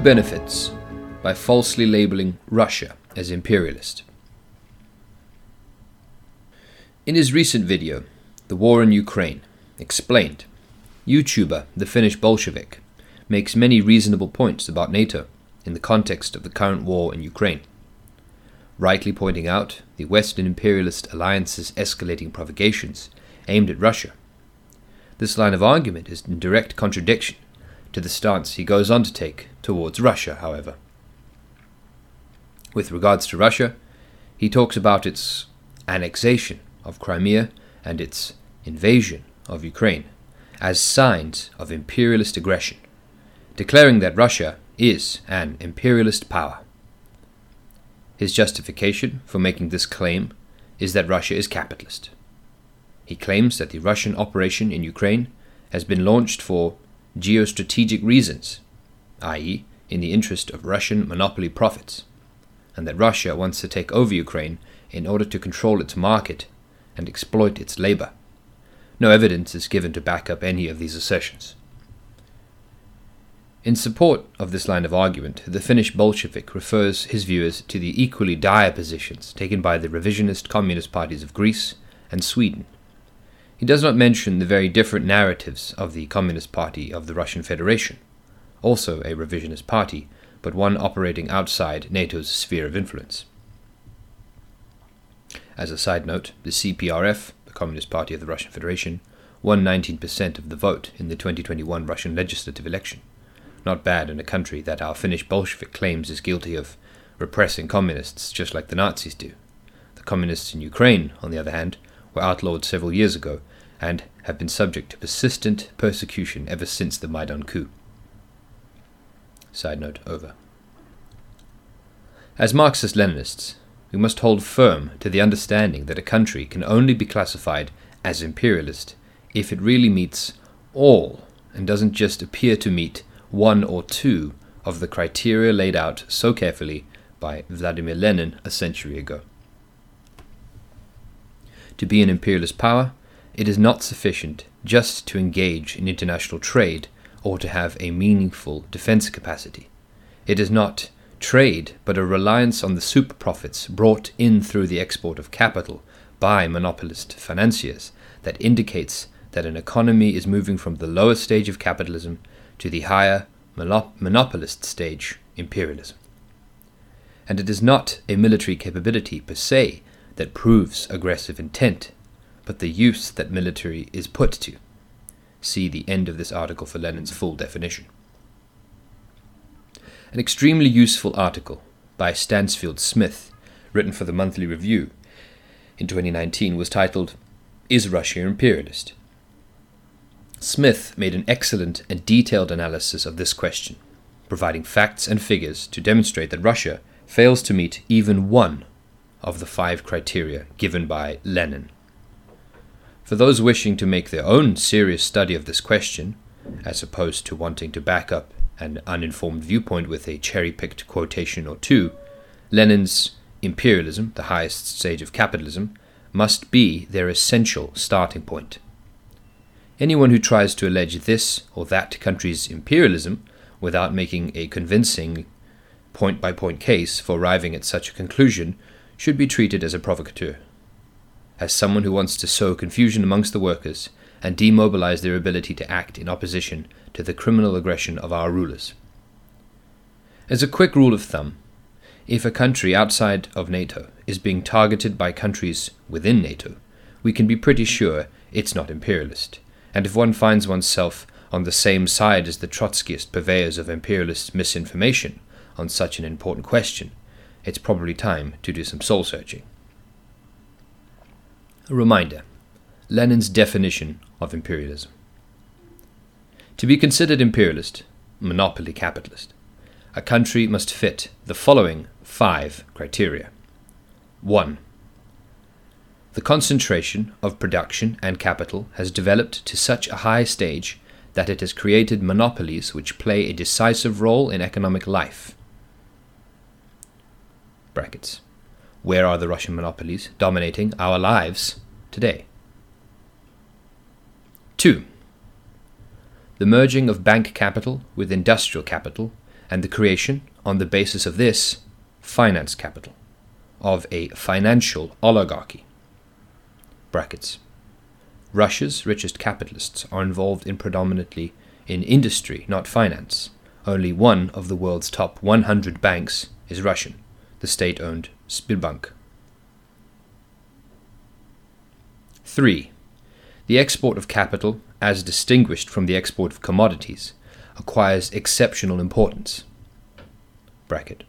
benefits by falsely labeling Russia as imperialist. In his recent video, The War in Ukraine, explained, YouTuber The Finnish Bolshevik makes many reasonable points about NATO in the context of the current war in Ukraine, rightly pointing out the Western imperialist alliance's escalating provocations aimed at Russia. This line of argument is in direct contradiction to the stance he goes on to take towards Russia, however. With regards to Russia, he talks about its annexation of Crimea and its invasion of Ukraine as signs of imperialist aggression, declaring that Russia is an imperialist power. His justification for making this claim is that Russia is capitalist. He claims that the Russian operation in Ukraine has been launched for geostrategic reasons, i.e., in the interest of Russian monopoly profits, and that Russia wants to take over Ukraine in order to control its market and exploit its labor. No evidence is given to back up any of these assertions. In support of this line of argument, the Finnish Bolshevik refers his viewers to the equally dire positions taken by the revisionist communist parties of Greece and Sweden he does not mention the very different narratives of the Communist Party of the Russian Federation, also a revisionist party, but one operating outside NATO's sphere of influence. As a side note, the CPRF, the Communist Party of the Russian Federation, won 19% of the vote in the 2021 Russian legislative election. Not bad in a country that our Finnish Bolshevik claims is guilty of repressing communists just like the Nazis do. The communists in Ukraine, on the other hand, were outlawed several years ago and have been subject to persistent persecution ever since the Maidan coup. Side note over. As Marxist Leninists, we must hold firm to the understanding that a country can only be classified as imperialist if it really meets all and doesn't just appear to meet one or two of the criteria laid out so carefully by Vladimir Lenin a century ago. To be an imperialist power, it is not sufficient just to engage in international trade or to have a meaningful defense capacity. It is not trade, but a reliance on the super profits brought in through the export of capital by monopolist financiers that indicates that an economy is moving from the lower stage of capitalism to the higher monopolist stage, imperialism. And it is not a military capability per se that proves aggressive intent, but the use that military is put to. See the end of this article for Lenin's full definition. An extremely useful article by Stansfield Smith, written for the Monthly Review in 2019, was titled Is Russia Imperialist? Smith made an excellent and detailed analysis of this question, providing facts and figures to demonstrate that Russia fails to meet even one of the five criteria given by Lenin. For those wishing to make their own serious study of this question, as opposed to wanting to back up an uninformed viewpoint with a cherry picked quotation or two, Lenin's imperialism, the highest stage of capitalism, must be their essential starting point. Anyone who tries to allege this or that country's imperialism without making a convincing point by point case for arriving at such a conclusion should be treated as a provocateur, as someone who wants to sow confusion amongst the workers and demobilize their ability to act in opposition to the criminal aggression of our rulers. As a quick rule of thumb, if a country outside of NATO is being targeted by countries within NATO, we can be pretty sure it's not imperialist. And if one finds oneself on the same side as the Trotskyist purveyors of imperialist misinformation on such an important question, it's probably time to do some soul searching. A reminder Lenin's definition of imperialism. To be considered imperialist, monopoly capitalist, a country must fit the following five criteria. 1. The concentration of production and capital has developed to such a high stage that it has created monopolies which play a decisive role in economic life brackets. Where are the Russian monopolies dominating our lives today? 2. The merging of bank capital with industrial capital and the creation, on the basis of this, finance capital, of a financial oligarchy. Brackets. Russia's richest capitalists are involved in predominantly in industry, not finance. Only one of the world's top 100 banks is Russian, the state owned Sberbank. 3. The export of capital, as distinguished from the export of commodities, acquires exceptional importance. Bracket.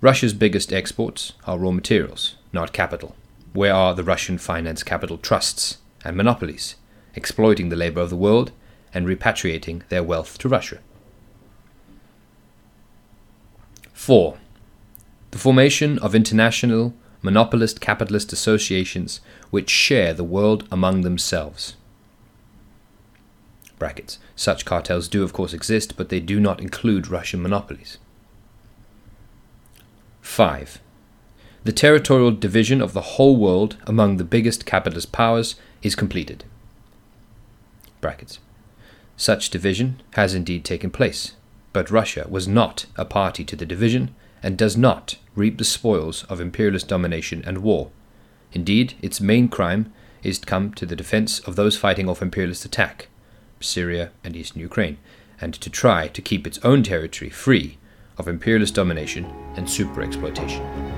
Russia's biggest exports are raw materials, not capital. Where are the Russian finance capital trusts and monopolies, exploiting the labor of the world and repatriating their wealth to Russia? 4. The formation of international monopolist capitalist associations which share the world among themselves. Brackets. Such cartels do, of course, exist, but they do not include Russian monopolies. 5. The territorial division of the whole world among the biggest capitalist powers is completed. Brackets. Such division has indeed taken place, but Russia was not a party to the division and does not reap the spoils of imperialist domination and war. Indeed, its main crime is to come to the defense of those fighting off imperialist attack, Syria and eastern Ukraine, and to try to keep its own territory free of imperialist domination and super exploitation.